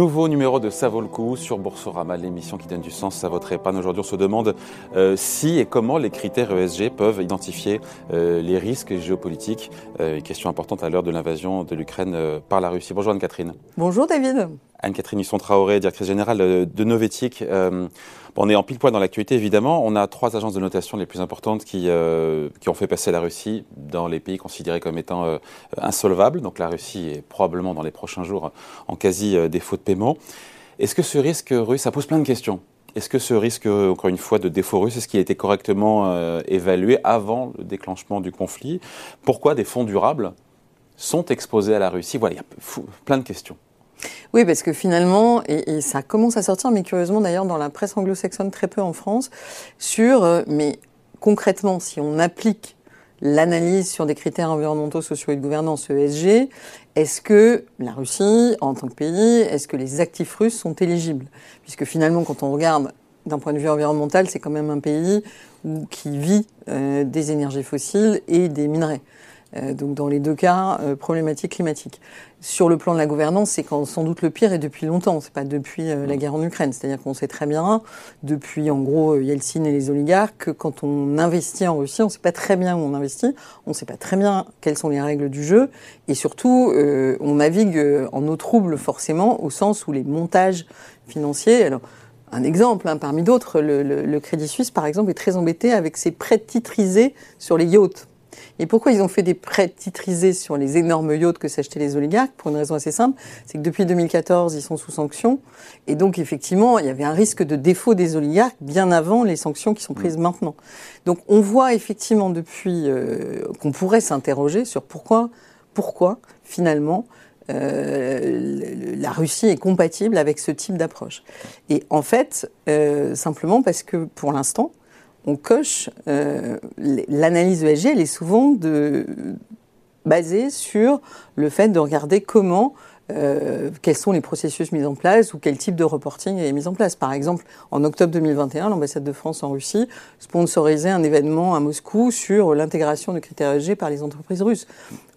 Nouveau numéro de Ça sur Boursorama, l'émission qui donne du sens à votre épargne. Aujourd'hui, on se demande euh, si et comment les critères ESG peuvent identifier euh, les risques géopolitiques. Euh, question importante à l'heure de l'invasion de l'Ukraine par la Russie. Bonjour Anne-Catherine. Bonjour David. Anne-Catherine Husson-Traoré, directrice générale de Novetic. Euh, on est en pile poids dans l'actualité, évidemment. On a trois agences de notation les plus importantes qui, euh, qui ont fait passer la Russie dans les pays considérés comme étant euh, insolvables. Donc la Russie est probablement dans les prochains jours en quasi défaut de paiement. Est-ce que ce risque russe, ça pose plein de questions. Est-ce que ce risque, encore une fois, de défaut russe, est-ce qu'il a été correctement évalué avant le déclenchement du conflit? Pourquoi des fonds durables sont exposés à la Russie? Voilà, il y a plein de questions. Oui, parce que finalement, et, ça commence à sortir, mais curieusement d'ailleurs dans la presse anglo-saxonne, très peu en France, sur, euh, mais concrètement, si on applique l'analyse sur des critères environnementaux, sociaux et de gouvernance ESG, est-ce que la Russie, en tant que pays, est-ce que les actifs russes sont éligibles? Puisque finalement, quand on regarde d'un point de vue environnemental, c'est quand même un pays qui vit euh, des énergies fossiles et des minerais. Euh, donc dans les deux cas, euh, problématique climatique. Sur le plan de la gouvernance, c'est sans doute le pire et depuis longtemps. C'est pas depuis euh, la guerre en Ukraine. C'est-à-dire qu'on sait très bien, depuis en gros Yeltsin et les oligarques, que quand on investit en Russie, on ne sait pas très bien où on investit, on ne sait pas très bien quelles sont les règles du jeu, et surtout, on navigue en eau trouble forcément, au sens où les montages financiers. Alors, un exemple, hein, parmi d'autres, le, le, Crédit Suisse, par exemple, est très embêté avec ses prêts titrisés sur les yachts. Et pourquoi ils ont fait des prêts titrisés sur les énormes yachts que s'achetaient les oligarques Pour une raison assez simple, c'est que depuis 2014, ils sont sous sanctions. Et donc, effectivement, il y avait un risque de défaut des oligarques bien avant les sanctions qui sont prises mm. maintenant. Donc, on voit effectivement depuis euh, qu'on pourrait s'interroger sur pourquoi, pourquoi finalement, euh, la Russie est compatible avec ce type d'approche. Et en fait, euh, simplement parce que pour l'instant, on coche euh, l'analyse ESG, elle est souvent basée sur le fait de regarder comment euh, quels sont les processus mis en place ou quel type de reporting est mis en place. Par exemple, en octobre 2021, l'ambassade de France en Russie sponsorisait un événement à Moscou sur l'intégration de critères ESG par les entreprises russes.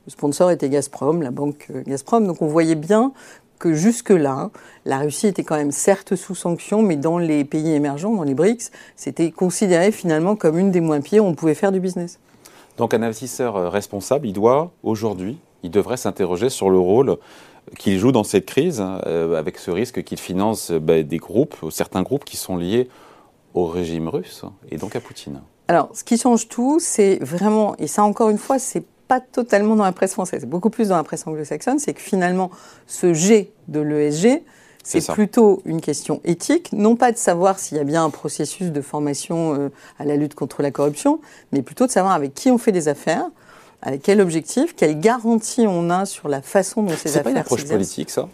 Le sponsor était Gazprom, la banque Gazprom. Donc on voyait bien que jusque-là, la Russie était quand même certes sous sanctions, mais dans les pays émergents, dans les BRICS, c'était considéré finalement comme une des moins pires, on pouvait faire du business. Donc un investisseur euh, responsable, il doit aujourd'hui, il devrait s'interroger sur le rôle qu'il joue dans cette crise, euh, avec ce risque qu'il finance euh, bah, des groupes, certains groupes qui sont liés au régime russe et donc à Poutine. Alors, ce qui change tout, c'est vraiment, et ça encore une fois, c'est pas totalement dans la presse française, beaucoup plus dans la presse anglo-saxonne, c'est que finalement, ce G de l'ESG, c'est plutôt une question éthique, non pas de savoir s'il y a bien un processus de formation euh, à la lutte contre la corruption, mais plutôt de savoir avec qui on fait des affaires, avec quel objectif, quelle garantie on a sur la façon dont ces affaires. C'est pas une approche politique, ça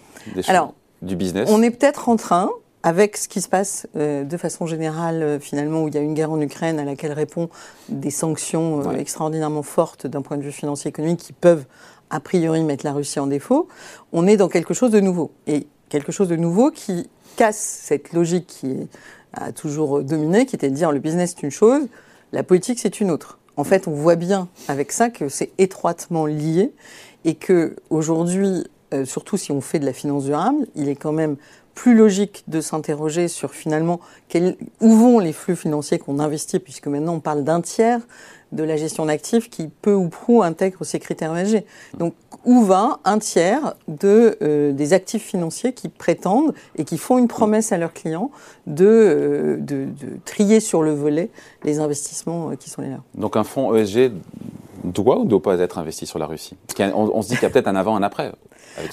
Alors, du business? On est peut-être en train, avec ce qui se passe euh, de façon générale, euh, finalement, où il y a une guerre en Ukraine à laquelle répond des sanctions euh, extraordinairement fortes d'un point de vue financier économique qui peuvent, a priori, mettre la Russie en défaut, on est dans quelque chose de nouveau. Et quelque chose de nouveau qui casse cette logique qui a toujours dominé, qui était de dire le business c'est une chose, la politique c'est une autre. En fait, on voit bien avec ça que c'est étroitement lié et que aujourd'hui, surtout si on fait de la finance durable, il est quand même plus logique de s'interroger sur finalement où vont les flux financiers qu'on investit, puisque maintenant on parle d'un tiers de la gestion d'actifs qui peu ou prou intègre ces critères ESG. Donc où va un tiers de, euh, des actifs financiers qui prétendent et qui font une promesse à leurs clients de, euh, de, trier sur le volet les investissements euh, qui sont les leurs? Donc un fonds ESG doit ou ne doit pas être investi sur la Russie? On, se dit qu'il y a peut-être un avant, un après.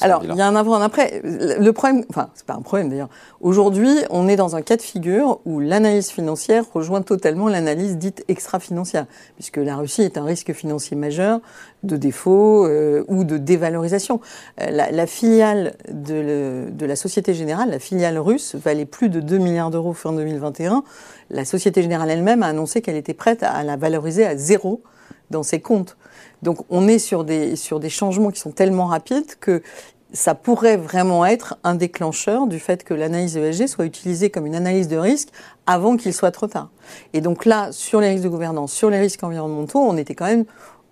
Alors, il y a un avant, un après. Le problème, enfin, c'est pas un problème d'ailleurs. Aujourd'hui, on est dans un cas de figure où l'analyse financière rejoint totalement l'analyse dite extra-financière, puisque la Russie est un risque financier majeur de défaut euh, ou de dévalorisation. Euh, la, filiale de, de, la Société Générale, la filiale russe, valait plus de 2 milliards d'euros fin 2021. La Société Générale elle-même a annoncé qu'elle était prête à la valoriser à zéro dans ses comptes. Donc on est sur des, sur des changements qui sont tellement rapides que ça pourrait vraiment être un déclencheur du fait que l'analyse ESG soit utilisée comme une analyse de risque avant qu'il soit trop tard. Et donc là, sur les risques de gouvernance, sur les risques environnementaux, on était quand même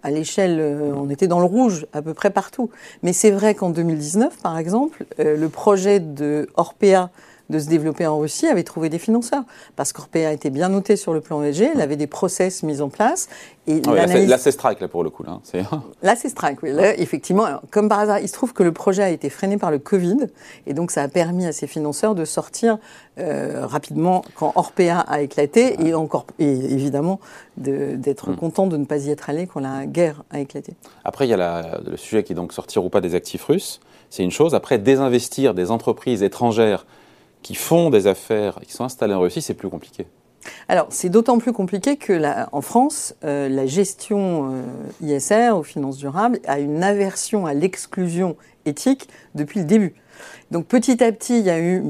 à l'échelle, on était dans le rouge à peu près partout. Mais c'est vrai qu'en 2019, par exemple, le projet de Orpea de se développer en Russie avait trouvé des financeurs. Parce qu'Orpea était bien noté sur le plan ESG, elle avait des process mis en place. Et ah là, c'est strike, là, pour le coup. Là, là c'est strike, oui. Là, effectivement, comme par hasard, il se trouve que le projet a été freiné par le Covid. Et donc, ça a permis à ces financeurs de sortir euh, rapidement quand Orpea a éclaté. Et, encore, et évidemment, d'être hmm. content de ne pas y être allé quand la guerre a éclaté. Après, il y a le sujet qui est donc sortir ou pas des actifs russes. C'est une chose. Après, désinvestir des entreprises étrangères qui font des affaires et qui sont installés en Russie, c'est plus compliqué. Alors, c'est d'autant plus compliqué que en France, euh, la gestion euh, ISR aux finances durables a une aversion à l'exclusion éthique depuis le début. Donc, petit à petit, il y a eu,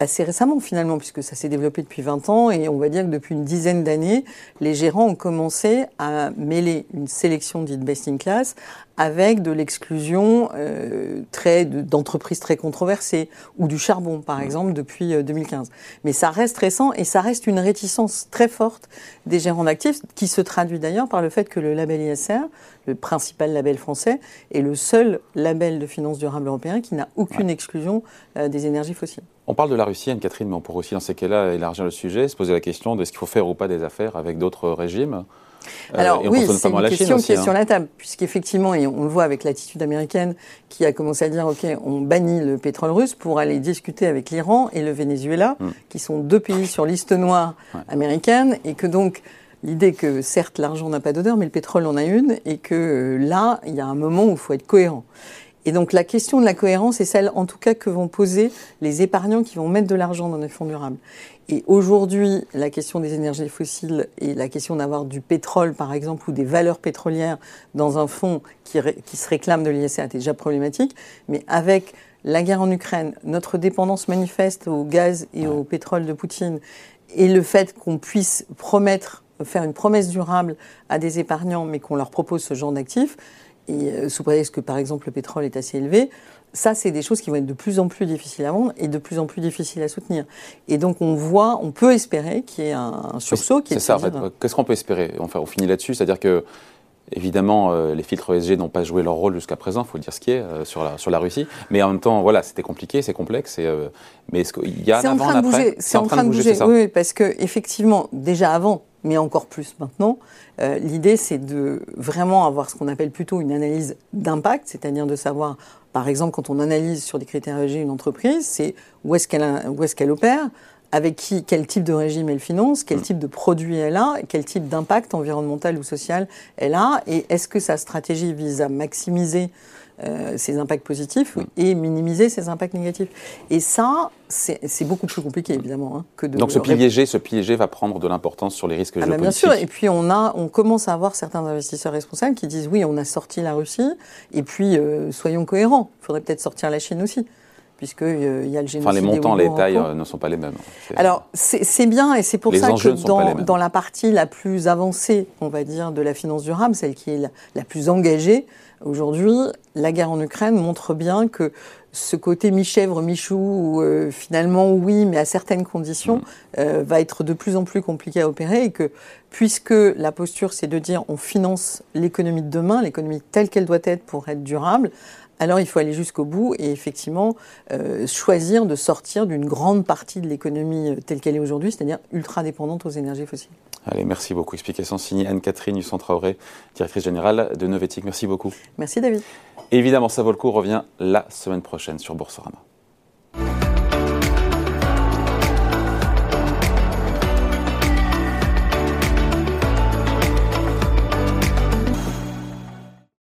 assez récemment finalement, puisque ça s'est développé depuis 20 ans, et on va dire que depuis une dizaine d'années, les gérants ont commencé à mêler une sélection dite best in class avec de l'exclusion euh, très d'entreprises très controversées ou du charbon par exemple depuis 2015. Euh, Mais ça reste récent et ça reste une réticence très forte des gérants d'actifs qui se traduit d'ailleurs par le fait que le label ISR, le principal label français, est le seul label de finances durables européen qui n'a aucune exclusion euh, des énergies fossiles. On parle de la Russie, Anne-Catherine, mais on pourrait aussi dans ces cas-là élargir le sujet, se poser la question de ce qu'il faut faire ou pas des affaires avec d'autres régimes. Euh, Alors oui, c'est une question qui est hein. sur la table, puisqu'effectivement, et on le voit avec l'attitude américaine qui a commencé à dire, OK, on bannit le pétrole russe pour aller discuter avec l'Iran et le Venezuela, hmm. qui sont deux pays sur liste noire américaine, et que donc l'idée que certes l'argent n'a pas d'odeur, mais le pétrole en a une, et que euh, là, il y a un moment où il faut être cohérent. Et donc la question de la cohérence est celle, en tout cas, que vont poser les épargnants qui vont mettre de l'argent dans des fonds durables. Et aujourd'hui, la question des énergies fossiles et la question d'avoir du pétrole, par exemple, ou des valeurs pétrolières dans un fonds qui, qui se réclame de l'ISR est déjà problématique. Mais avec la guerre en Ukraine, notre dépendance manifeste au gaz et au pétrole de Poutine, et le fait qu'on puisse promettre, faire une promesse durable à des épargnants, mais qu'on leur propose ce genre d'actifs, et euh, sous prétexte que, par exemple, le pétrole est assez élevé, ça, c'est des choses qui vont être de plus en plus difficiles à vendre et de plus en plus difficiles à soutenir. Et donc, on voit, on peut espérer qu'il y ait un, sursaut. C'est ça, en fait. Qu'est-ce qu'on peut espérer? Enfin, on finit là-dessus, c'est-à-dire que Évidemment, euh, les filtres ESG n'ont pas joué leur rôle jusqu'à présent, il faut le dire ce qui est, euh, sur, la, sur la Russie. Mais en même temps, voilà, c'était compliqué, c'est complexe. Et, mais est-ce qu'il y a un avant, un après? C'est en, train de bouger, oui, parce que effectivement, déjà avant, mais encore plus maintenant. Euh, l'idée, c'est de vraiment avoir ce qu'on appelle plutôt une analyse d'impact, c'est-à-dire de savoir, par exemple, quand on analyse sur des critères ESG une entreprise, c'est où est-ce qu'elle est qu'elle opère, avec qui, quel type de régime elle finance, quel mm. type de produit elle a, quel type d'impact environnemental ou social elle a, et est-ce que sa stratégie vise à maximiser euh, ses impacts positifs et minimiser ses impacts négatifs. Et ça, c'est beaucoup plus compliqué évidemment hein, que de. Donc ce pilier G, ce pilier G va prendre de l'importance sur les risques ah bah, géopolitiques. bien sûr. Et puis on a, on commence à avoir certains investisseurs responsables qui disent oui, on a sorti la Russie, et puis euh, soyons cohérents. Il faudrait peut-être sortir la Chine aussi puisqu'il euh, y a le génocide. Enfin, les montants, les tailles ne sont pas les mêmes. Alors, c'est bien, et c'est pour ça que dans, dans, la partie la plus avancée, on va dire, de la finance durable, celle qui est la plus engagée, Aujourd'hui, la guerre en Ukraine montre bien que ce côté mi-chèvre, mi-chou, euh, finalement oui, mais à certaines conditions, mm. euh, va être de plus en plus compliqué à opérer et que puisque la posture c'est de dire on finance l'économie de demain, l'économie telle qu'elle doit être pour être durable, alors il faut aller jusqu'au bout et effectivement euh, choisir de sortir d'une grande partie de l'économie telle qu'elle est aujourd'hui, c'est-à-dire ultra dépendante aux énergies fossiles. Allez, merci beaucoup. Explication signée Anne-Catherine Husson-Traoré, directrice générale de Novetic. Merci beaucoup. Merci David. évidemment, ça vaut le coup revient la semaine prochaine sur Boursorama.